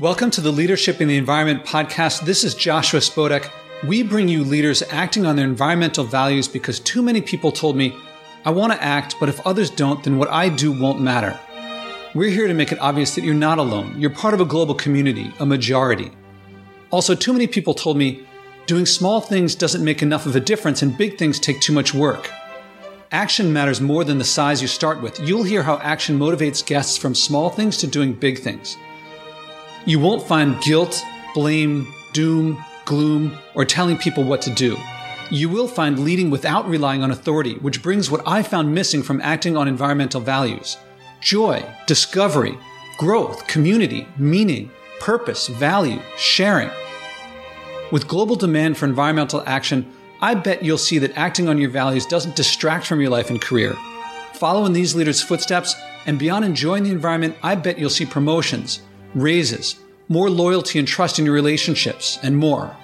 Welcome to the Leadership in the Environment podcast. This is Joshua Spodek. We bring you leaders acting on their environmental values because too many people told me, I want to act, but if others don't, then what I do won't matter. We're here to make it obvious that you're not alone. You're part of a global community, a majority. Also, too many people told me, doing small things doesn't make enough of a difference and big things take too much work. Action matters more than the size you start with. You'll hear how action motivates guests from small things to doing big things. You won't find guilt, blame, doom, gloom, or telling people what to do. You will find leading without relying on authority, which brings what I found missing from acting on environmental values joy, discovery, growth, community, meaning, purpose, value, sharing. With global demand for environmental action, I bet you'll see that acting on your values doesn't distract from your life and career. Follow in these leaders' footsteps, and beyond enjoying the environment, I bet you'll see promotions, raises, more loyalty and trust in your relationships, and more.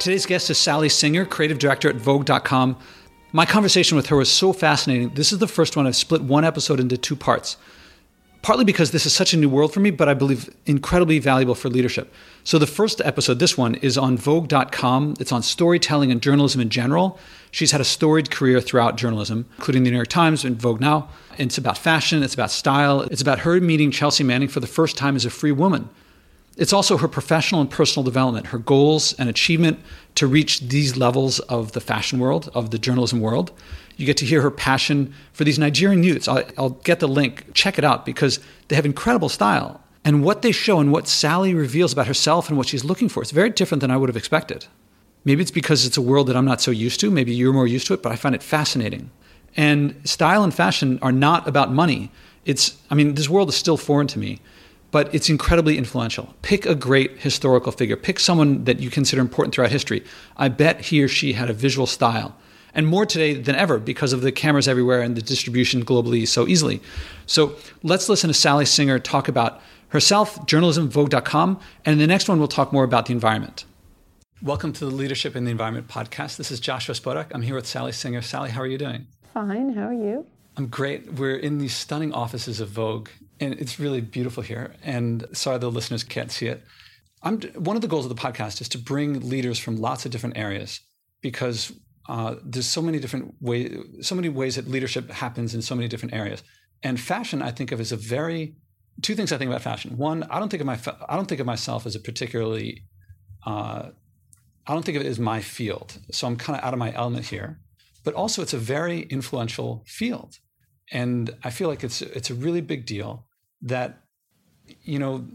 Today's guest is Sally Singer, creative director at Vogue.com. My conversation with her was so fascinating. This is the first one I've split one episode into two parts partly because this is such a new world for me, but I believe incredibly valuable for leadership. So the first episode, this one, is on Vogue.com. It's on storytelling and journalism in general. She's had a storied career throughout journalism, including the New York Times and Vogue Now. It's about fashion, it's about style, it's about her meeting Chelsea Manning for the first time as a free woman. It's also her professional and personal development, her goals and achievement to reach these levels of the fashion world, of the journalism world. You get to hear her passion for these Nigerian youths. I'll, I'll, get the link. Check it out because they have incredible style. And what they show and what Sally reveals about herself and what she's looking for, it's very different than I would have expected. Maybe it's because it's a world that I'm not so used to. Maybe you're more used to it, but I find it fascinating. And style and fashion are not about money. It's, I mean, this world is still foreign to me, but it's incredibly influential. Pick a great historical figure, pick someone that you consider important throughout history. I bet he or she had a visual style and more today than ever because of the cameras everywhere and the distribution globally so easily. So let's listen to Sally Singer talk about herself, journalism, Vogue.com, and in the next one, we'll talk more about the environment. Welcome to the Leadership in the Environment podcast. This is Joshua Spodek. I'm here with Sally Singer. Sally, how are you doing? Fine. How are you? I'm great. We're in these stunning offices of Vogue, and it's really beautiful here. And sorry the listeners can't see it. I'm, one of the goals of the podcast is to bring leaders from lots of different areas because uh, there's so many different ways, so many ways that leadership happens in so many different areas. And fashion, I think of as a very two things I think about fashion. One, I don't think of my I don't think of myself as a particularly uh, I don't think of it as my field. So I'm kind of out of my element here. But also, it's a very influential field, and I feel like it's it's a really big deal that you know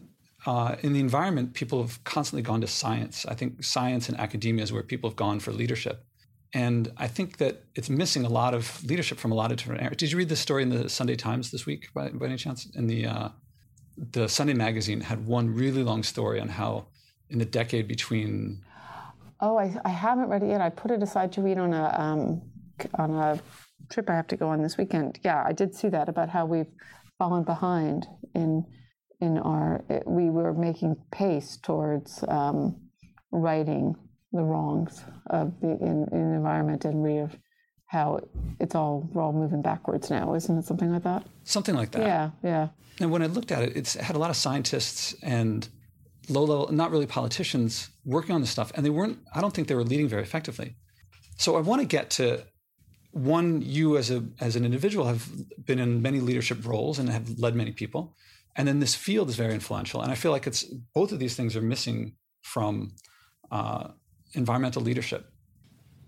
uh, in the environment people have constantly gone to science. I think science and academia is where people have gone for leadership. And I think that it's missing a lot of leadership from a lot of different areas. Did you read the story in the Sunday Times this week, by, by any chance? In the uh, the Sunday magazine had one really long story on how in the decade between. Oh, I, I haven't read it yet. I put it aside to read on a um, on a trip I have to go on this weekend. Yeah, I did see that about how we've fallen behind in in our. We were making pace towards um, writing the wrongs of the in, in environment and we have how it's all we're all moving backwards now, isn't it? Something like that. Something like that. Yeah, yeah. And when I looked at it, it had a lot of scientists and low level, not really politicians, working on this stuff, and they weren't. I don't think they were leading very effectively. So I want to get to one. You as a as an individual have been in many leadership roles and have led many people, and then this field is very influential. And I feel like it's both of these things are missing from. Uh, environmental leadership.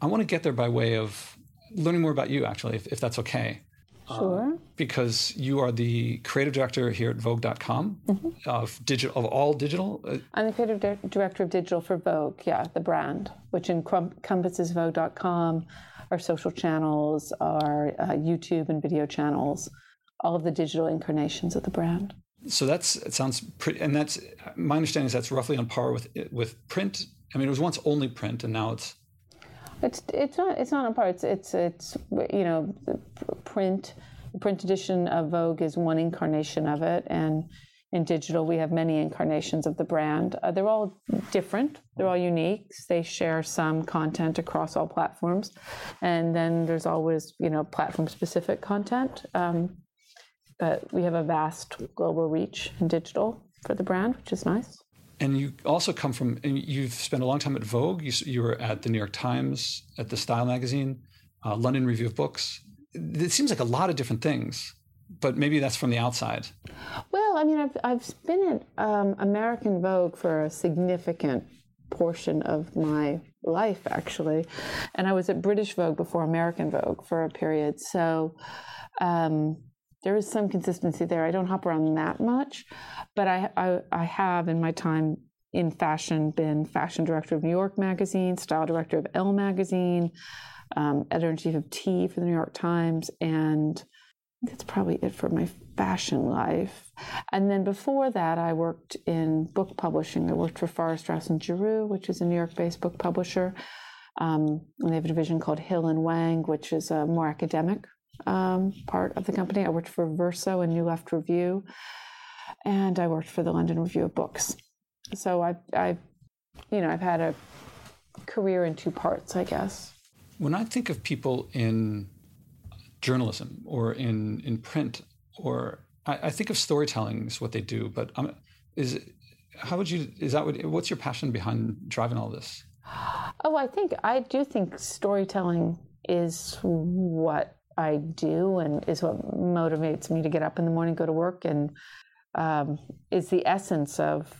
I want to get there by way of learning more about you, actually, if, if that's okay. Sure. Uh, because you are the creative director here at Vogue.com mm-hmm. of digital of all digital. Uh, I'm the creative di- director of digital for Vogue. Yeah, the brand, which encompasses Vogue.com, our social channels, our uh, YouTube and video channels, all of the digital incarnations of the brand. So that's it sounds pretty, and that's my understanding is that's roughly on par with with print I mean, it was once only print, and now it's. It's it's not it's not on par. It's it's it's you know, print. The print edition of Vogue is one incarnation of it, and in digital we have many incarnations of the brand. Uh, they're all different. They're all unique. They share some content across all platforms, and then there's always you know platform specific content. Um, but we have a vast global reach in digital for the brand, which is nice. And you also come from, you've spent a long time at Vogue. You, you were at the New York Times, at the Style magazine, uh, London Review of Books. It seems like a lot of different things, but maybe that's from the outside. Well, I mean, I've, I've been at um, American Vogue for a significant portion of my life, actually. And I was at British Vogue before American Vogue for a period. So um, there is some consistency there. I don't hop around that much, but I, I, I have in my time in fashion been fashion director of New York Magazine, style director of Elle Magazine, um, editor in chief of T for the New York Times, and that's probably it for my fashion life. And then before that, I worked in book publishing. I worked for Farrar Straus and Giroux, which is a New York-based book publisher. Um, and they have a division called Hill and Wang, which is a more academic um, part of the company. I worked for Verso and New Left Review, and I worked for the London Review of Books. So I've, I've, you know, I've had a career in two parts, I guess. When I think of people in journalism or in in print or I, I think of storytelling is what they do, but um, is how would you is that what what's your passion behind driving all this? Oh, I think I do think storytelling is what I do and is what motivates me to get up in the morning, go to work, and um, is the essence of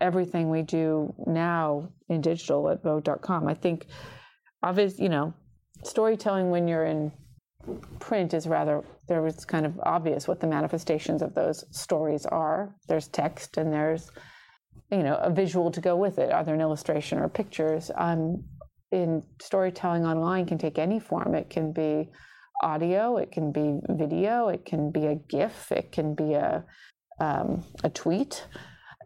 everything we do now in digital at Vogue.com. I think, obviously, you know, storytelling when you're in print is rather there it's kind of obvious what the manifestations of those stories are. There's text and there's you know a visual to go with it, either an illustration or pictures. Um, in storytelling online can take any form. It can be audio, it can be video, it can be a GIF, it can be a um, a tweet.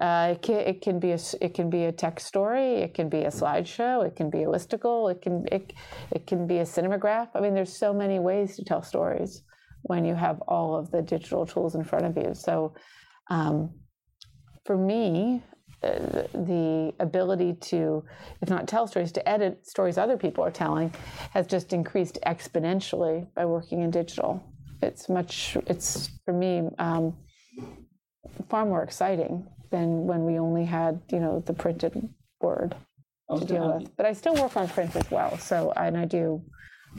Uh, it, can, it can be a it can be a text story. It can be a slideshow. It can be a listicle. It can it, it can be a cinemagraph. I mean, there's so many ways to tell stories when you have all of the digital tools in front of you. So, um, for me, the ability to, if not tell stories, to edit stories other people are telling, has just increased exponentially by working in digital. It's much. It's for me. Um, far more exciting than when we only had, you know, the printed word to deal with. But I still work on print as well. So, and I do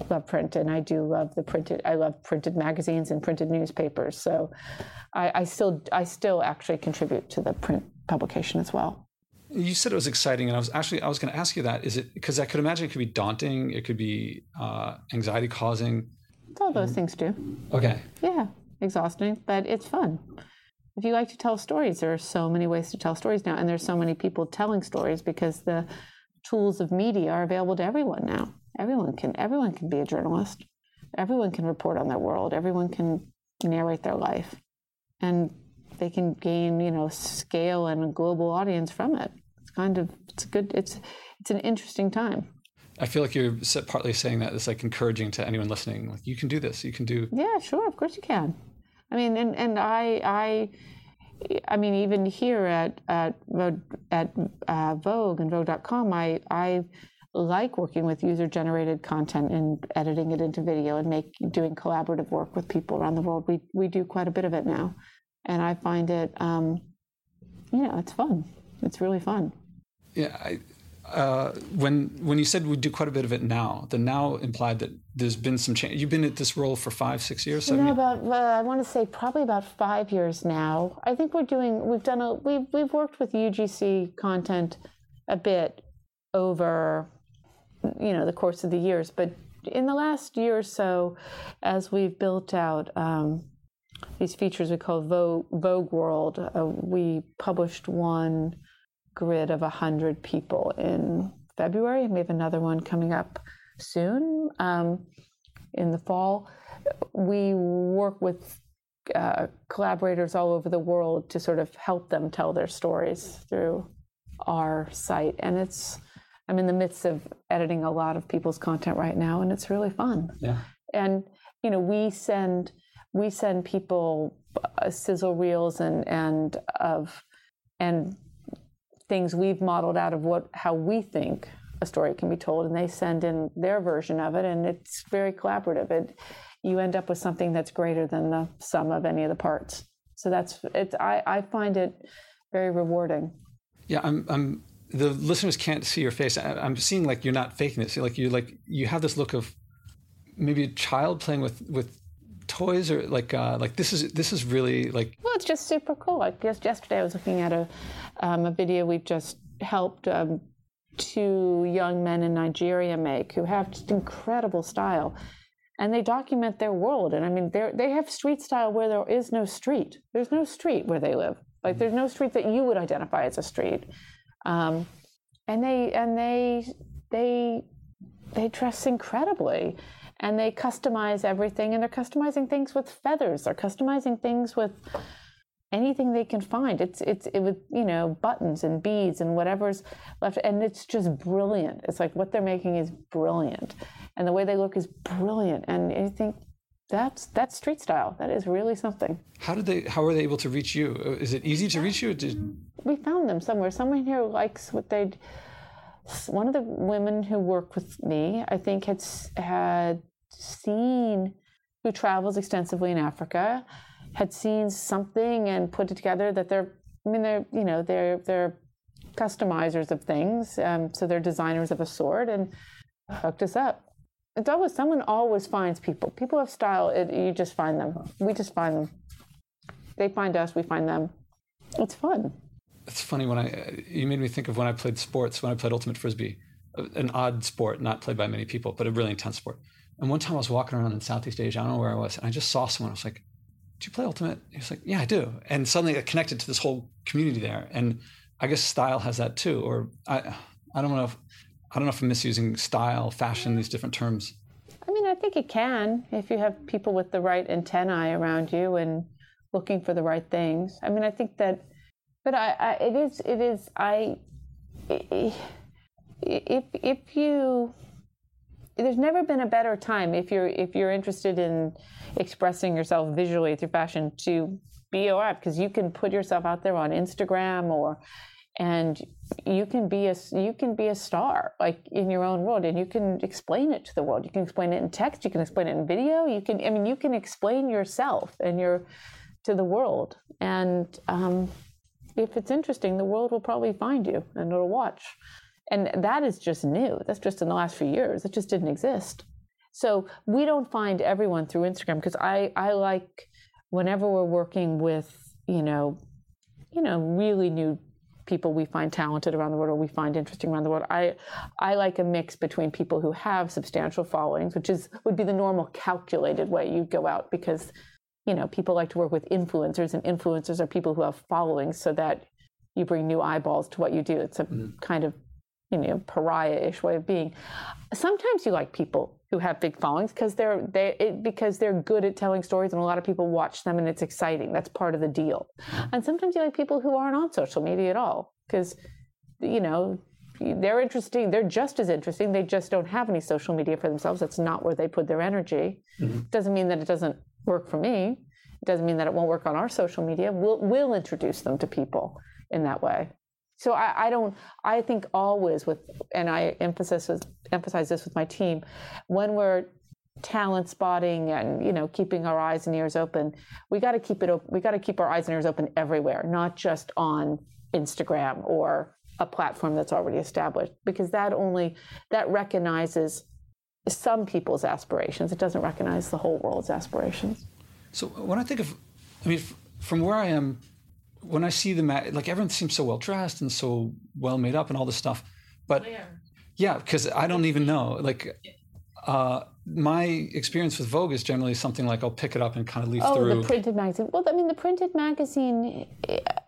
love print and I do love the printed, I love printed magazines and printed newspapers. So I, I still, I still actually contribute to the print publication as well. You said it was exciting, and I was actually I was going to ask you that. Is it because I could imagine it could be daunting, it could be uh, anxiety causing. It's all those things do. Okay. Yeah, exhausting, but it's fun if you like to tell stories, there are so many ways to tell stories now, and there's so many people telling stories because the tools of media are available to everyone now. Everyone can everyone can be a journalist. Everyone can report on their world. Everyone can narrate their life, and they can gain you know scale and a global audience from it. It's kind of it's good. It's it's an interesting time. I feel like you're partly saying that it's like encouraging to anyone listening. Like you can do this. You can do. Yeah, sure. Of course you can. I mean, and, and I, I, I mean, even here at at at uh, Vogue and Vogue.com, I I like working with user generated content and editing it into video and make doing collaborative work with people around the world. We we do quite a bit of it now, and I find it, um, you know, it's fun. It's really fun. Yeah, I uh, when when you said we do quite a bit of it now, the now implied that there's been some change. You've been at this role for five, six years. You know, about uh, I want to say probably about five years now. I think we're doing. We've done a. We've we've worked with UGC content a bit over, you know, the course of the years. But in the last year or so, as we've built out. Um, these features we call Vogue, Vogue World. Uh, we published one grid of 100 people in February, and we have another one coming up soon um, in the fall. We work with uh, collaborators all over the world to sort of help them tell their stories through our site. And it's, I'm in the midst of editing a lot of people's content right now, and it's really fun. Yeah. And, you know, we send, we send people uh, sizzle reels and, and of, and things we've modeled out of what how we think a story can be told and they send in their version of it and it's very collaborative it you end up with something that's greater than the sum of any of the parts. So that's it's I, I find it very rewarding. Yeah, I'm I'm the listeners can't see your face. I, am seeing like you're not faking it. So like you like you have this look of maybe a child playing with with toys or like uh, like this is this is really like well it's just super cool. Like just yesterday i was looking at a um, a video we've just helped um, two young men in nigeria make who have just incredible style. And they document their world. And i mean they they have street style where there is no street. There's no street where they live. Like there's no street that you would identify as a street. Um, and they and they they they dress incredibly and they customize everything and they're customizing things with feathers. They're customizing things with anything they can find. It's it's it with you know buttons and beads and whatever's left and it's just brilliant. It's like what they're making is brilliant and the way they look is brilliant and you think that's that's street style. That is really something. How did they how were they able to reach you? Is it easy to reach you Did... we found them somewhere. Someone here likes what they'd one of the women who worked with me, I think, had had seen who travels extensively in Africa, had seen something and put it together that they're. I mean, they're you know they're they're customizers of things, um, so they're designers of a sort, and hooked us up. It's always someone always finds people. People have style. It, you just find them. We just find them. They find us. We find them. It's fun it's funny when I you made me think of when I played sports when I played ultimate frisbee, uh, an odd sport not played by many people, but a really intense sport. And one time I was walking around in Southeast Asia, I don't know where I was, and I just saw someone. I was like, "Do you play ultimate?" He was like, "Yeah, I do." And suddenly I connected to this whole community there. And I guess style has that too. Or I I don't know if I don't know if I'm misusing style, fashion, these different terms. I mean, I think it can if you have people with the right antennae around you and looking for the right things. I mean, I think that but I, I, it is it is I if if you there's never been a better time if you're if you're interested in expressing yourself visually through fashion to be alright because you can put yourself out there on Instagram or and you can be a you can be a star like in your own world and you can explain it to the world. You can explain it in text you can explain it in video you can i mean you can explain yourself and your to the world. And um, if it's interesting, the world will probably find you and it'll watch. And that is just new. That's just in the last few years. It just didn't exist. So we don't find everyone through Instagram because I, I like whenever we're working with, you know, you know, really new people we find talented around the world or we find interesting around the world. I I like a mix between people who have substantial followings, which is would be the normal calculated way you go out because you know, people like to work with influencers, and influencers are people who have followings so that you bring new eyeballs to what you do. It's a mm. kind of, you know, pariah-ish way of being. Sometimes you like people who have big followings because they're they it, because they're good at telling stories, and a lot of people watch them, and it's exciting. That's part of the deal. Mm. And sometimes you like people who aren't on social media at all because, you know, they're interesting. They're just as interesting. They just don't have any social media for themselves. That's not where they put their energy. Mm-hmm. Doesn't mean that it doesn't work for me. It doesn't mean that it won't work on our social media. We'll, we'll introduce them to people in that way. So I, I don't. I think always with, and I emphasize emphasize this with my team, when we're talent spotting and you know keeping our eyes and ears open, we got to keep it. We got to keep our eyes and ears open everywhere, not just on Instagram or a platform that's already established, because that only that recognizes some people's aspirations. It doesn't recognize the whole world's aspirations. So when I think of, I mean, from where I am, when I see the like everyone seems so well dressed and so well made up and all this stuff, but where? yeah, because I don't even know. Like, uh, my experience with Vogue is generally something like I'll pick it up and kind of leaf oh, through. Oh, the printed magazine. Well, I mean, the printed magazine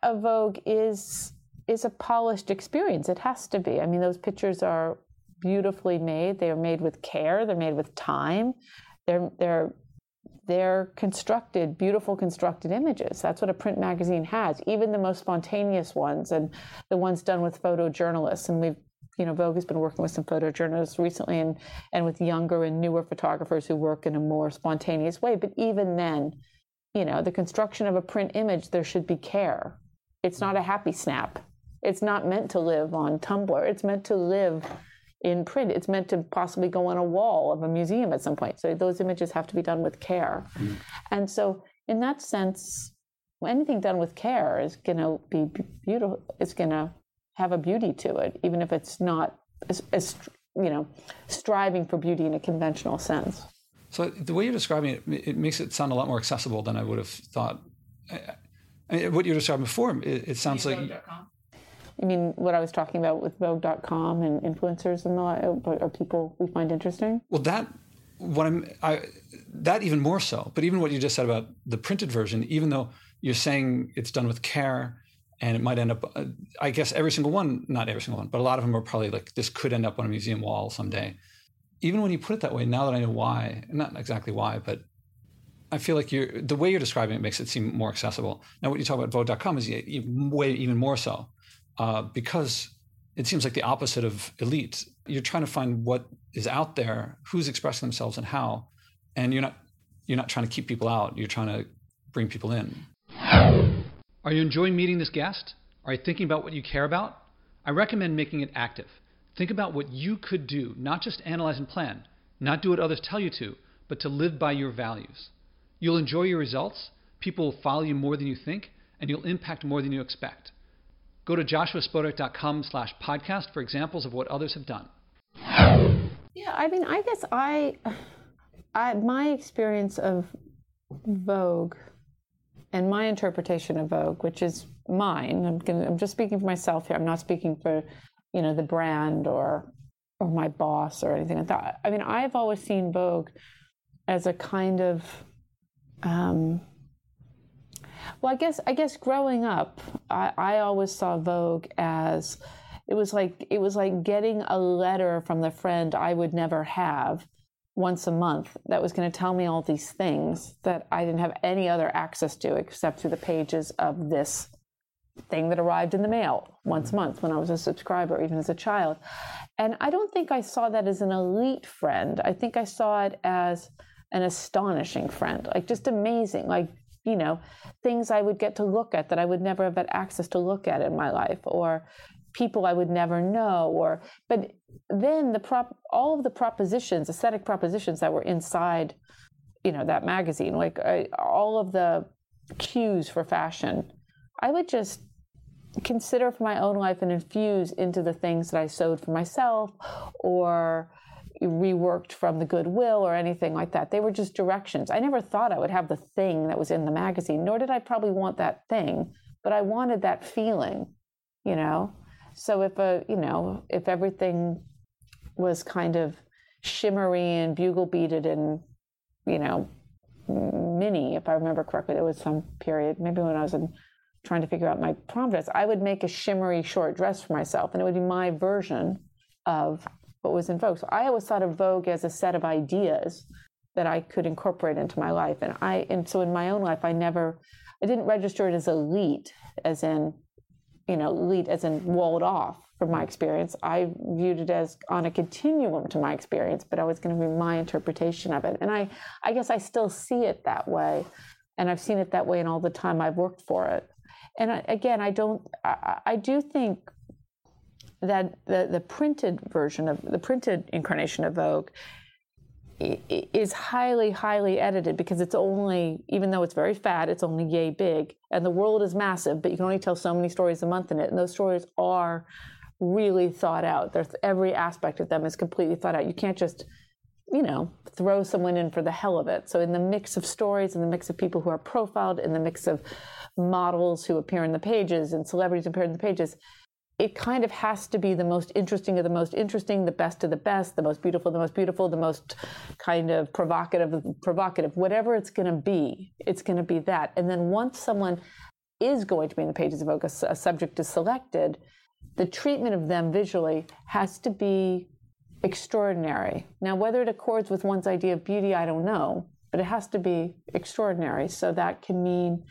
of Vogue is is a polished experience. It has to be. I mean, those pictures are beautifully made. They are made with care. They're made with time. They're they're they're constructed, beautiful constructed images. That's what a print magazine has. Even the most spontaneous ones and the ones done with photojournalists. And we've you know, Vogue has been working with some photojournalists recently and, and with younger and newer photographers who work in a more spontaneous way. But even then, you know, the construction of a print image, there should be care. It's not a happy snap. It's not meant to live on Tumblr. It's meant to live in print. It's meant to possibly go on a wall of a museum at some point. So those images have to be done with care. Mm. And so, in that sense, anything done with care is going to be beautiful. It's going to have a beauty to it, even if it's not as, as, you know striving for beauty in a conventional sense. So the way you're describing it, it makes it sound a lot more accessible than I would have thought. I, I, what you're describing before, it, it sounds like. You mean what I was talking about with Vogue.com and influencers and the are people we find interesting? Well, that what I'm I, that even more so. But even what you just said about the printed version, even though you're saying it's done with care and it might end up uh, i guess every single one not every single one but a lot of them are probably like this could end up on a museum wall someday even when you put it that way now that i know why not exactly why but i feel like you're the way you're describing it makes it seem more accessible now what you talk about vogue.com is way even more so uh, because it seems like the opposite of elite you're trying to find what is out there who's expressing themselves and how and you're not you're not trying to keep people out you're trying to bring people in are you enjoying meeting this guest? Are you thinking about what you care about? I recommend making it active. Think about what you could do, not just analyze and plan, not do what others tell you to, but to live by your values. You'll enjoy your results, people will follow you more than you think, and you'll impact more than you expect. Go to joshuaspodek.com slash podcast for examples of what others have done. Yeah, I mean, I guess I, I my experience of Vogue and my interpretation of Vogue, which is mine. I'm, gonna, I'm just speaking for myself here. I'm not speaking for, you know, the brand or or my boss or anything like that. I mean, I've always seen Vogue as a kind of, um, well, I guess I guess growing up, I, I always saw Vogue as it was like it was like getting a letter from the friend I would never have once a month that was going to tell me all these things that I didn't have any other access to except through the pages of this thing that arrived in the mail once a month when I was a subscriber, even as a child. And I don't think I saw that as an elite friend. I think I saw it as an astonishing friend, like just amazing, like, you know, things I would get to look at that I would never have had access to look at in my life, or people I would never know or but then the prop all of the propositions aesthetic propositions that were inside you know that magazine like I, all of the cues for fashion I would just consider for my own life and infuse into the things that I sewed for myself or reworked from the goodwill or anything like that. They were just directions. I never thought I would have the thing that was in the magazine nor did I probably want that thing but I wanted that feeling you know? So if a you know if everything was kind of shimmery and bugle beaded and you know mini, if I remember correctly, there was some period maybe when I was in, trying to figure out my prom dress, I would make a shimmery short dress for myself, and it would be my version of what was in Vogue. So I always thought of Vogue as a set of ideas that I could incorporate into my life, and I and so in my own life, I never, I didn't register it as elite, as in you know, elite as in walled off from my experience. I viewed it as on a continuum to my experience, but I was going to be my interpretation of it. And I, I guess I still see it that way. And I've seen it that way in all the time I've worked for it. And again, I don't, I, I do think that the, the printed version of the printed incarnation of Vogue is highly, highly edited because it's only, even though it's very fat, it's only yay big. And the world is massive, but you can only tell so many stories a month in it. And those stories are really thought out. There's, every aspect of them is completely thought out. You can't just, you know, throw someone in for the hell of it. So, in the mix of stories, in the mix of people who are profiled, in the mix of models who appear in the pages and celebrities appear in the pages, it kind of has to be the most interesting of the most interesting, the best of the best, the most beautiful, the most beautiful, the most kind of provocative, provocative, whatever it's going to be, it's going to be that. And then once someone is going to be in the pages of Vogue, a, a subject is selected, the treatment of them visually has to be extraordinary. Now, whether it accords with one's idea of beauty, I don't know, but it has to be extraordinary. So that can mean,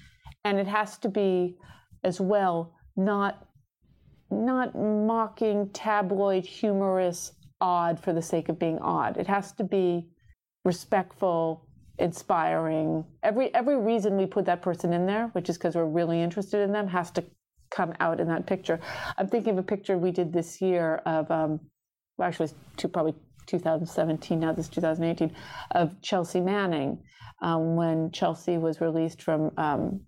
and it has to be as well not not mocking, tabloid, humorous, odd for the sake of being odd. It has to be respectful, inspiring. Every every reason we put that person in there, which is because we're really interested in them, has to come out in that picture. I'm thinking of a picture we did this year of um, well, actually, two, probably 2017, now this is 2018, of Chelsea Manning um, when Chelsea was released from um,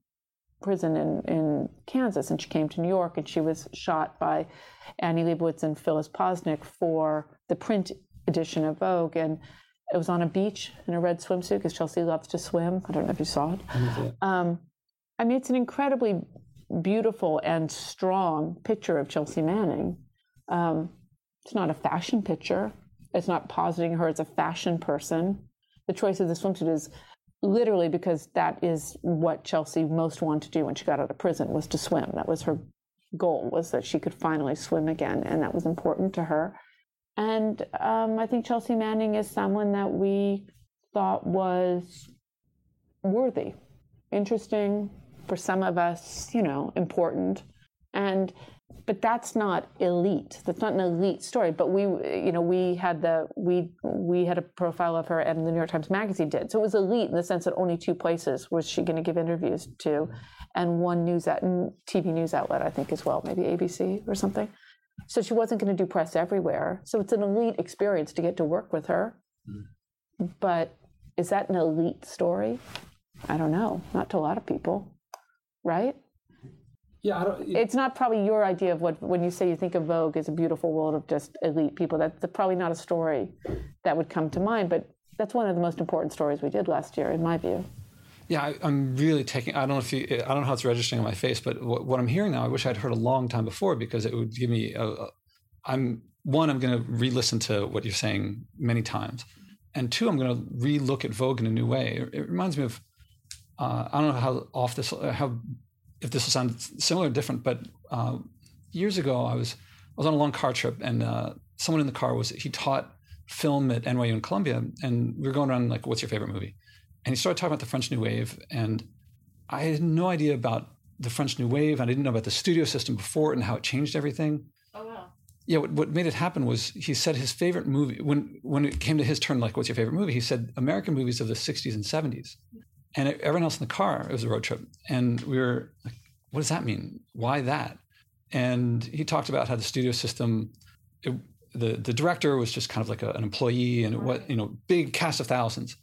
prison in, in Kansas and she came to New York and she was shot by Annie Leibovitz and Phyllis Posnick for the print edition of Vogue. And it was on a beach in a red swimsuit because Chelsea loves to swim. I don't know if you saw it. Um, I mean, it's an incredibly beautiful and strong picture of Chelsea Manning. Um, it's not a fashion picture. It's not positing her as a fashion person. The choice of the swimsuit is literally because that is what Chelsea most wanted to do when she got out of prison was to swim. That was her goal was that she could finally swim again, and that was important to her. And um, I think Chelsea Manning is someone that we thought was worthy, interesting for some of us, you know, important. And but that's not elite. That's not an elite story. But we, you know, we had the we we had a profile of her, and the New York Times Magazine did. So it was elite in the sense that only two places was she going to give interviews to, and one news at TV news outlet, I think as well, maybe ABC or something. So she wasn't going to do press everywhere. So it's an elite experience to get to work with her. Mm. But is that an elite story? I don't know. Not to a lot of people, right? Yeah, I don't, it, it's not probably your idea of what when you say you think of Vogue as a beautiful world of just elite people. That's probably not a story that would come to mind, but that's one of the most important stories we did last year, in my view. Yeah, I, am really taking. I don't know if you. I don't know how it's registering on my face, but what, what I'm hearing now, I wish I'd heard a long time before because it would give me. A, a, I'm one. I'm going to re-listen to what you're saying many times, and two, I'm going to re-look at Vogue in a new way. It, it reminds me of. Uh, I don't know how off this how if this will sound similar or different, but uh, years ago I was I was on a long car trip and uh, someone in the car was he taught film at NYU and Columbia, and we were going around like, "What's your favorite movie?" And he started talking about the French New Wave, and I had no idea about the French New Wave. And I didn't know about the studio system before and how it changed everything. Oh wow! Yeah, what, what made it happen was he said his favorite movie when when it came to his turn, like, "What's your favorite movie?" He said American movies of the '60s and '70s and everyone else in the car it was a road trip. And we were like what does that mean? Why that? And he talked about how the studio system it, the the director was just kind of like a, an employee and what you know big cast of thousands.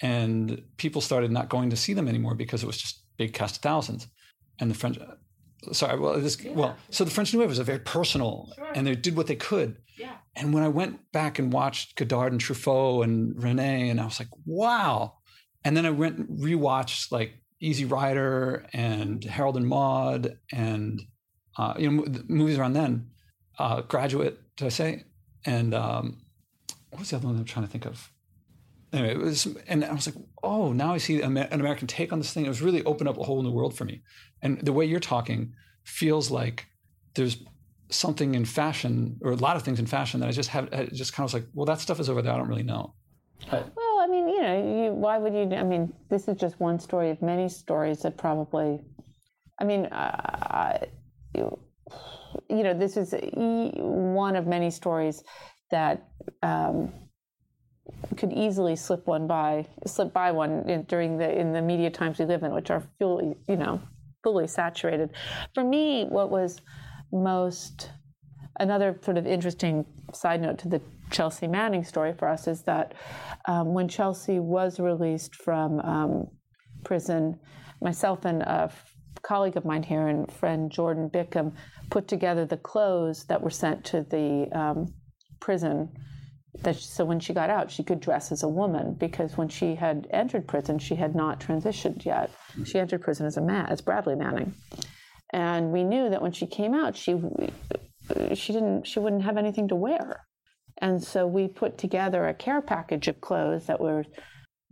And people started not going to see them anymore because it was just big cast of thousands. And the french sorry well this yeah. well so the french new wave was a very personal sure. and they did what they could. Yeah. And when i went back and watched godard and truffaut and Resnais, and i was like wow and then I went and rewatched like Easy Rider and Harold and Maude and uh, you know movies around then. Uh, Graduate, did I say? And um, what was the other one I'm trying to think of? Anyway, it was, and I was like, oh, now I see an American take on this thing. It was really opened up a whole new world for me. And the way you're talking feels like there's something in fashion or a lot of things in fashion that I just have, I just kind of was like, well, that stuff is over there. I don't really know. Well, I mean, you know, you, why would you? I mean, this is just one story of many stories that probably. I mean, uh, you, know, this is one of many stories that um, could easily slip one by, slip by one in, during the in the media times we live in, which are fully, you know, fully saturated. For me, what was most another sort of interesting side note to the Chelsea Manning story for us is that um, when Chelsea was released from um, prison, myself and a colleague of mine here and friend Jorden Bickham put together the clothes that were sent to the um, prison. That so when she got out, she could dress as a woman because when she had entered prison, she had not transitioned yet. She entered prison as a man, as Bradley Manning, and we knew that when she came out, she she didn't she wouldn't have anything to wear. And so we put together a care package of clothes that were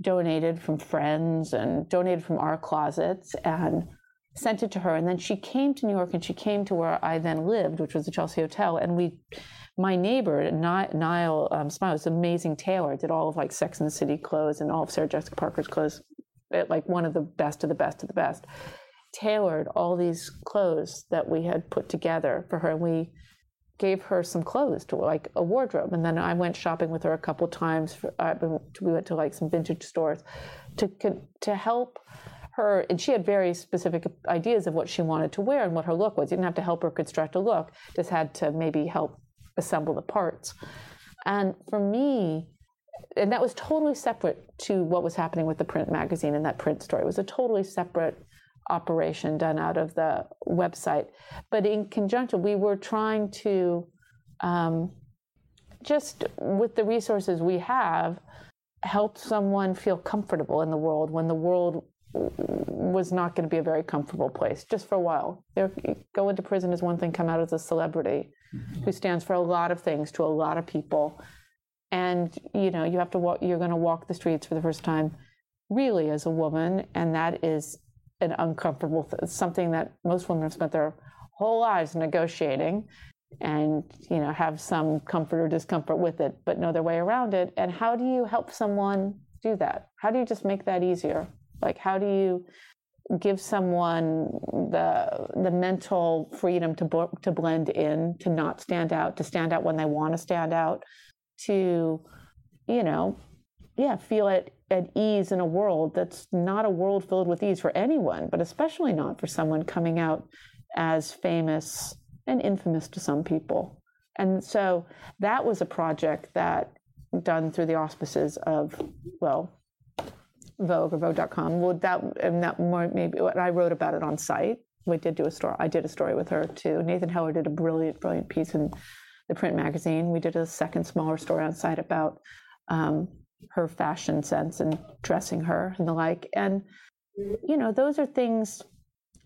donated from friends and donated from our closets and sent it to her. And then she came to New York and she came to where I then lived, which was the Chelsea Hotel. And we, my neighbor, Niall um, Smile, was an amazing tailor, did all of like Sex and the City clothes and all of Sarah Jessica Parker's clothes, like one of the best of the best of the best. Tailored all these clothes that we had put together for her. And we gave her some clothes to like a wardrobe. And then i went shopping with her a couple times for, uh, we went to like some vintage stores to to help her. And she had very specific ideas of what she wanted to wear and what her look was. You didn't have to help her construct a look just had to maybe help assemble the parts. And for me, and that was totally separate to what was happening with the print magazine and that print story. It was a totally separate operation done out of the website. But in conjunction, we were trying to um, just with the resources we have help someone feel comfortable in the world when the world was not going to be a very comfortable place just for a while. They're, go into prison is one thing, come out as a celebrity mm-hmm. who stands for a lot of things to a lot of people. And you know, you have to walk you're going to walk the streets for the first time really as a woman and that is an uncomfortable th- something that most women have spent their whole lives negotiating and you know have some comfort or discomfort with it but know their way around it. And how do you help someone do that? How do you just make that easier? Like how do you give someone the the mental freedom to to blend in to not stand out to stand out when they want to stand out to you know yeah feel at, at ease in a world that's not a world filled with ease for anyone but especially not for someone coming out as famous and infamous to some people. And so that was a project that done through the auspices of, well, Vogue or Vogue.com. Well, that and that more maybe I wrote about it on site. We did do a story. I did a story with her too. Nathan Heller did a brilliant, brilliant piece in the print magazine. We did a second smaller story on site about um, her fashion sense and dressing her and the like. And you know, those are things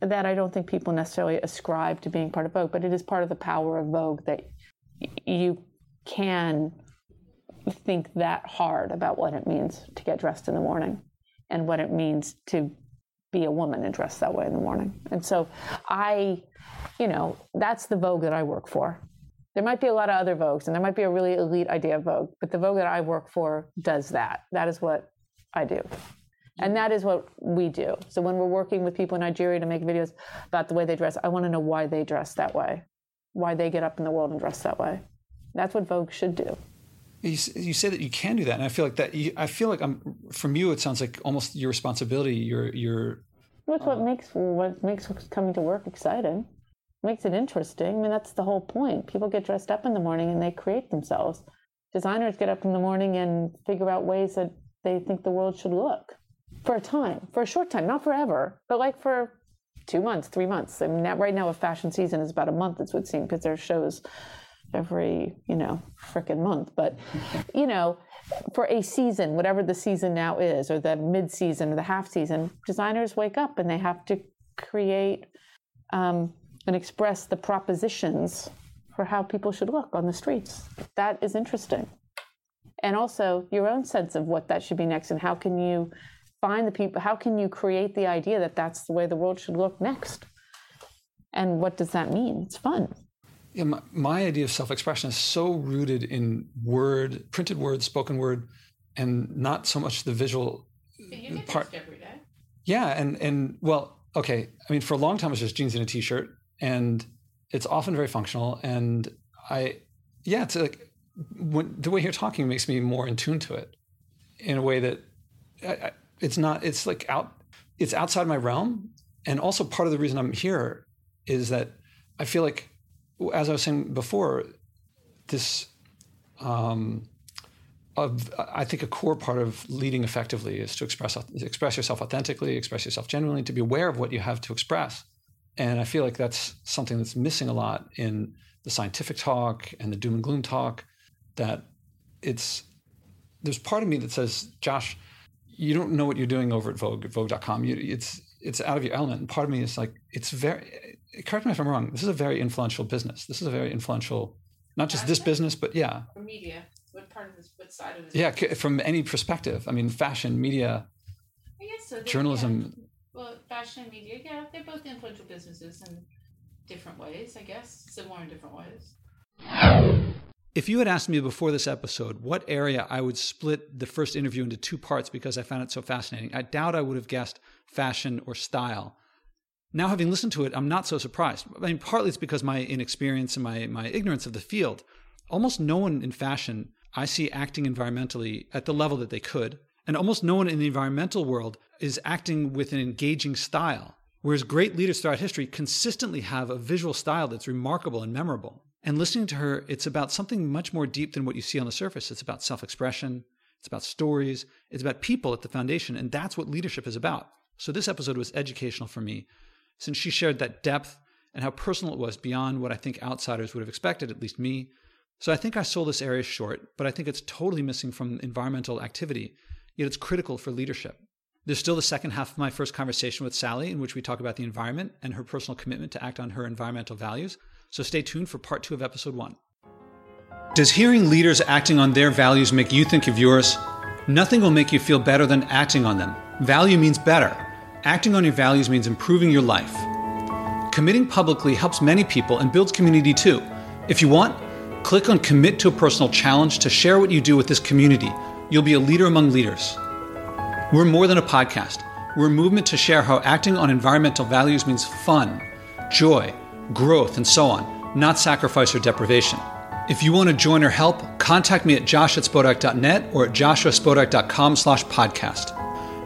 that I don't think people necessarily ascribe to being part of Vogue, but it is part of the power of Vogue that you can think that hard about what it means to get dressed in the morning and what it means to be a woman and dress that way in the morning. And so I, you know, that's the Vogue that I work for. There might be a lot of other Vogues and there might be a really elite idea of Vogue, but the Vogue that I work for does that. That is what I do. And that is what we do. So when we're working with people in Nigeria to make videos about the way they dress, I want to know why they dress that way, why they get up in the world and dress that way. That's what Vogue should do. You, you say that you can do that, and I feel like that. You, I feel like I'm from you. It sounds like almost your responsibility. Your your. That's uh, what makes what makes coming to work exciting. Makes it interesting. I mean, that's the whole point. People get dressed up in the morning and they create themselves. Designers get up in the morning and figure out ways that they think the world should look for a time, for a short time, not forever, but like for two months, three months. I mean, right now, a fashion season is about a month, it would seem, because there are shows every, you know, frickin' month. But, you know, for a season, whatever the season now is, or the mid season or the half season, designers wake up and they have to create um, and express the propositions for how people should look on the streets. That is interesting. And also your own sense of what that should be next and how can you find the people how can you create the idea that that's the way the world should look next? And what does that mean? It's fun. Yeah, my, my idea of self-expression is so rooted in word printed word spoken word and not so much the visual part. every day. Yeah and and well okay. I mean for a long time it was just jeans and a t-shirt and it's often very functional and i yeah it's like when, the way you're talking makes me more in tune to it in a way that I, it's not it's like out it's outside my realm and also part of the reason i'm here is that i feel like as i was saying before this um, of I think a core part of leading effectively is to express express yourself authentically, express yourself genuinely, to be aware of what you have to express. And I feel like that's something that's missing a lot in the scientific talk and the doom and gloom talk. That it's there's part of me that says, Josh, you don't know what you're doing over at Vogue, at Vogue.com. You, it's it's out of your element. And part of me is like, it's very. Correct me if I'm wrong. This is a very influential business. This is a very influential, not just this business, but yeah. Media, what part of this? What side of this? Yeah, from any perspective. I mean, fashion, media. I guess so. Journalism. Fashion media, yeah, they're both influential businesses in different ways, I guess, similar in different ways. If you had asked me before this episode what area I would split the first interview into two parts because I found it so fascinating, I doubt I would have guessed fashion or style. Now, having listened to it, I'm not so surprised. I mean, partly it's because my inexperience and my, my ignorance of the field. Almost no one in fashion I see acting environmentally at the level that they could. And almost no one in the environmental world is acting with an engaging style. Whereas great leaders throughout history consistently have a visual style that's remarkable and memorable. And listening to her, it's about something much more deep than what you see on the surface. It's about self expression, it's about stories, it's about people at the foundation. And that's what leadership is about. So this episode was educational for me since she shared that depth and how personal it was beyond what I think outsiders would have expected, at least me. So I think I sold this area short, but I think it's totally missing from environmental activity, yet it's critical for leadership. There's still the second half of my first conversation with Sally, in which we talk about the environment and her personal commitment to act on her environmental values. So stay tuned for part two of episode one. Does hearing leaders acting on their values make you think of yours? Nothing will make you feel better than acting on them. Value means better. Acting on your values means improving your life. Committing publicly helps many people and builds community too. If you want, click on Commit to a Personal Challenge to share what you do with this community. You'll be a leader among leaders. We're more than a podcast. We're a movement to share how acting on environmental values means fun, joy, growth, and so on, not sacrifice or deprivation. If you want to join or help, contact me at josh at spodek.net or at joshuaspodek.com slash podcast.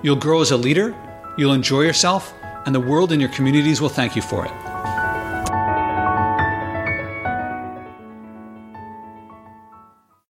You'll grow as a leader, you'll enjoy yourself, and the world and your communities will thank you for it.